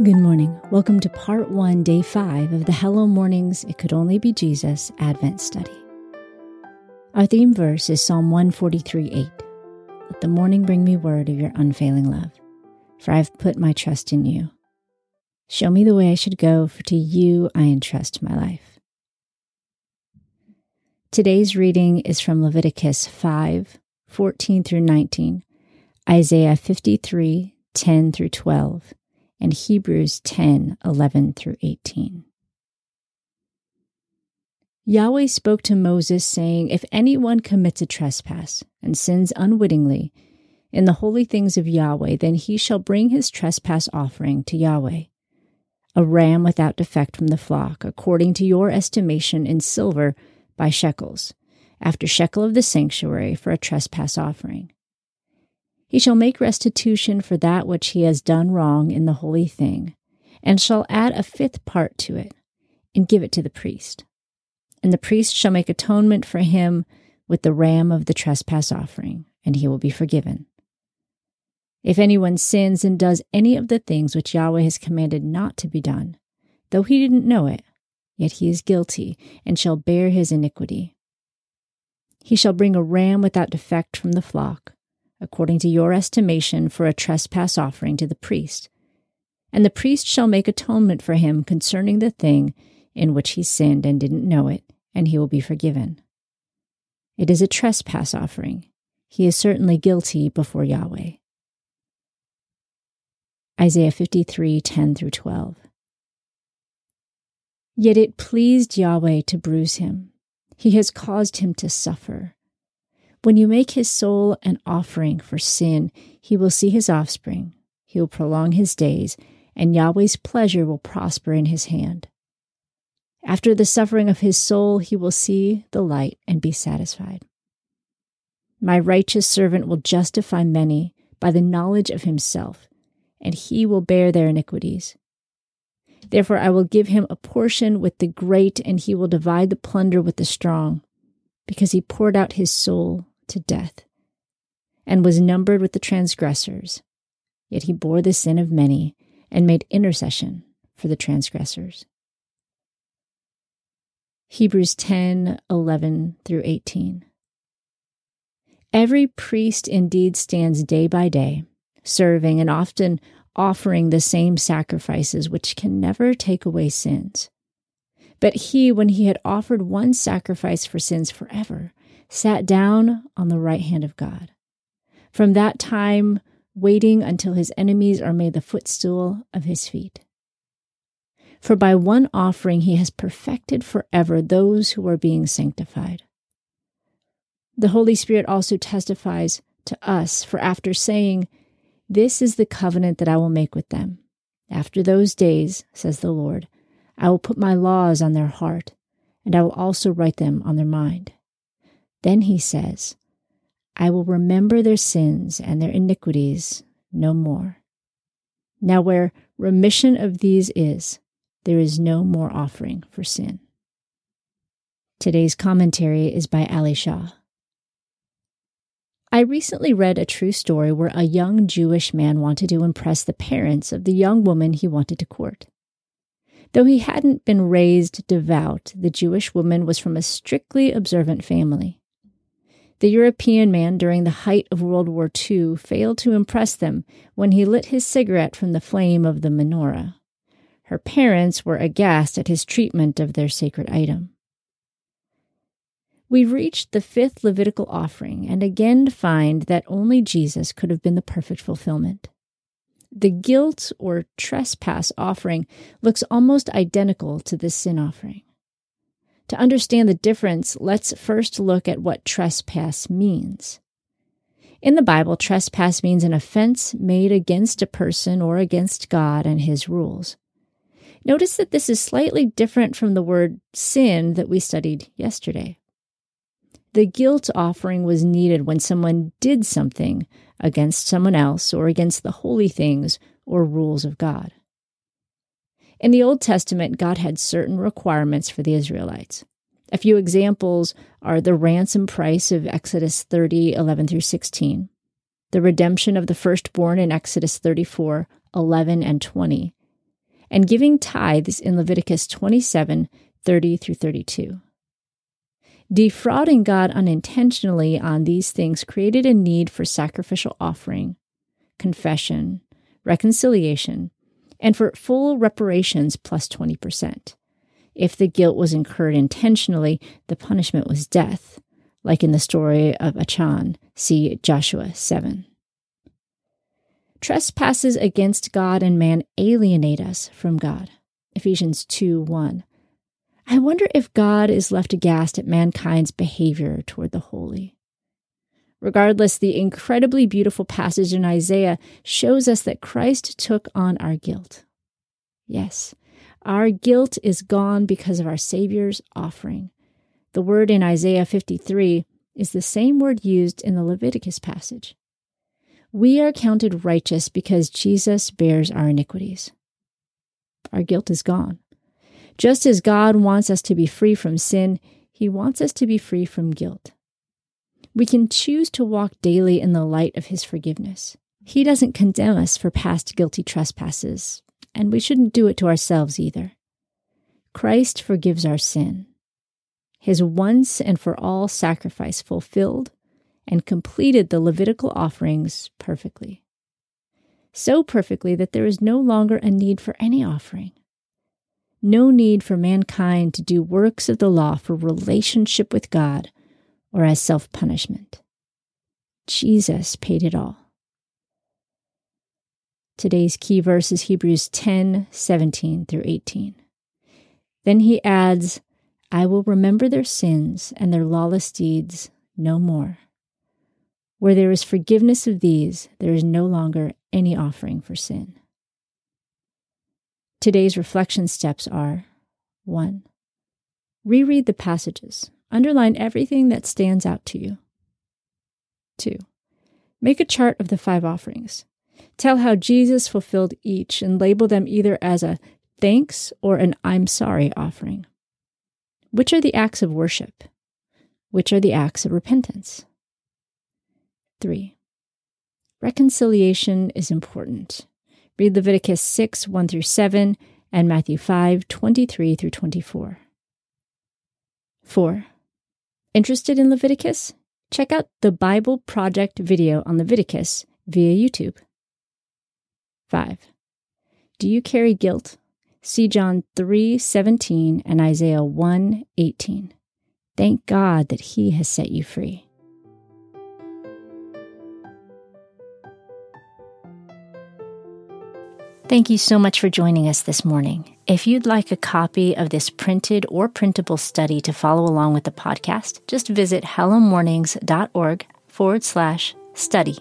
Good morning. Welcome to part one, day five of the Hello Mornings It Could Only Be Jesus Advent Study. Our theme verse is Psalm 143 8. Let the morning bring me word of your unfailing love, for I have put my trust in you. Show me the way I should go, for to you I entrust my life. Today's reading is from Leviticus 5 14 through 19, Isaiah 53 10 through 12 and Hebrews 10 11 through 18. Yahweh spoke to Moses, saying, If anyone commits a trespass and sins unwittingly in the holy things of Yahweh, then he shall bring his trespass offering to Yahweh, a ram without defect from the flock, according to your estimation in silver by shekels, after shekel of the sanctuary for a trespass offering. He shall make restitution for that which he has done wrong in the holy thing, and shall add a fifth part to it, and give it to the priest. And the priest shall make atonement for him with the ram of the trespass offering, and he will be forgiven. If anyone sins and does any of the things which Yahweh has commanded not to be done, though he didn't know it, yet he is guilty, and shall bear his iniquity. He shall bring a ram without defect from the flock according to your estimation, for a trespass offering to the priest. And the priest shall make atonement for him concerning the thing in which he sinned and didn't know it, and he will be forgiven. It is a trespass offering. He is certainly guilty before Yahweh. Isaiah 53 10 through 12. Yet it pleased Yahweh to bruise him. He has caused him to suffer. When you make his soul an offering for sin, he will see his offspring, he will prolong his days, and Yahweh's pleasure will prosper in his hand. After the suffering of his soul, he will see the light and be satisfied. My righteous servant will justify many by the knowledge of himself, and he will bear their iniquities. Therefore, I will give him a portion with the great, and he will divide the plunder with the strong, because he poured out his soul to death, and was numbered with the transgressors. Yet he bore the sin of many and made intercession for the transgressors. Hebrews 10 11 through 18. Every priest indeed stands day by day, serving and often offering the same sacrifices which can never take away sins. But he, when he had offered one sacrifice for sins forever, sat down on the right hand of God. From that time, waiting until his enemies are made the footstool of his feet. For by one offering he has perfected forever those who are being sanctified. The Holy Spirit also testifies to us, for after saying, This is the covenant that I will make with them. After those days, says the Lord, I will put my laws on their heart, and I will also write them on their mind. Then he says, I will remember their sins and their iniquities no more. Now, where remission of these is, there is no more offering for sin. Today's commentary is by Ali Shah. I recently read a true story where a young Jewish man wanted to impress the parents of the young woman he wanted to court. Though he hadn't been raised devout, the Jewish woman was from a strictly observant family. The European man during the height of World War II failed to impress them when he lit his cigarette from the flame of the menorah. Her parents were aghast at his treatment of their sacred item. We've reached the fifth Levitical offering and again find that only Jesus could have been the perfect fulfillment. The guilt or trespass offering looks almost identical to the sin offering. To understand the difference, let's first look at what trespass means. In the Bible, trespass means an offense made against a person or against God and his rules. Notice that this is slightly different from the word sin that we studied yesterday. The guilt offering was needed when someone did something against someone else or against the holy things or rules of God. In the Old Testament, God had certain requirements for the Israelites. A few examples are the ransom price of Exodus 30, 11 through 16, the redemption of the firstborn in Exodus 34, 11 and 20, and giving tithes in Leviticus 27 30 through 32. Defrauding God unintentionally on these things created a need for sacrificial offering, confession, reconciliation, and for full reparations plus 20%. If the guilt was incurred intentionally, the punishment was death, like in the story of Achan, see Joshua 7. Trespasses against God and man alienate us from God. Ephesians 2 1. I wonder if God is left aghast at mankind's behavior toward the holy. Regardless, the incredibly beautiful passage in Isaiah shows us that Christ took on our guilt. Yes, our guilt is gone because of our Savior's offering. The word in Isaiah 53 is the same word used in the Leviticus passage. We are counted righteous because Jesus bears our iniquities. Our guilt is gone. Just as God wants us to be free from sin, He wants us to be free from guilt. We can choose to walk daily in the light of His forgiveness. He doesn't condemn us for past guilty trespasses, and we shouldn't do it to ourselves either. Christ forgives our sin. His once and for all sacrifice fulfilled and completed the Levitical offerings perfectly. So perfectly that there is no longer a need for any offering. No need for mankind to do works of the law for relationship with God or as self punishment. Jesus paid it all. Today's key verse is Hebrews 10 17 through 18. Then he adds, I will remember their sins and their lawless deeds no more. Where there is forgiveness of these, there is no longer any offering for sin. Today's reflection steps are 1. Reread the passages. Underline everything that stands out to you. 2. Make a chart of the five offerings. Tell how Jesus fulfilled each and label them either as a thanks or an I'm sorry offering. Which are the acts of worship? Which are the acts of repentance? 3. Reconciliation is important. Read Leviticus 6 1 through 7 and Matthew 5 23 through 24. 4. Interested in Leviticus? Check out the Bible Project video on Leviticus via YouTube. 5. Do you carry guilt? See John 3:17 and Isaiah 1:18. Thank God that he has set you free. Thank you so much for joining us this morning. If you'd like a copy of this printed or printable study to follow along with the podcast, just visit hellomornings.org forward slash study.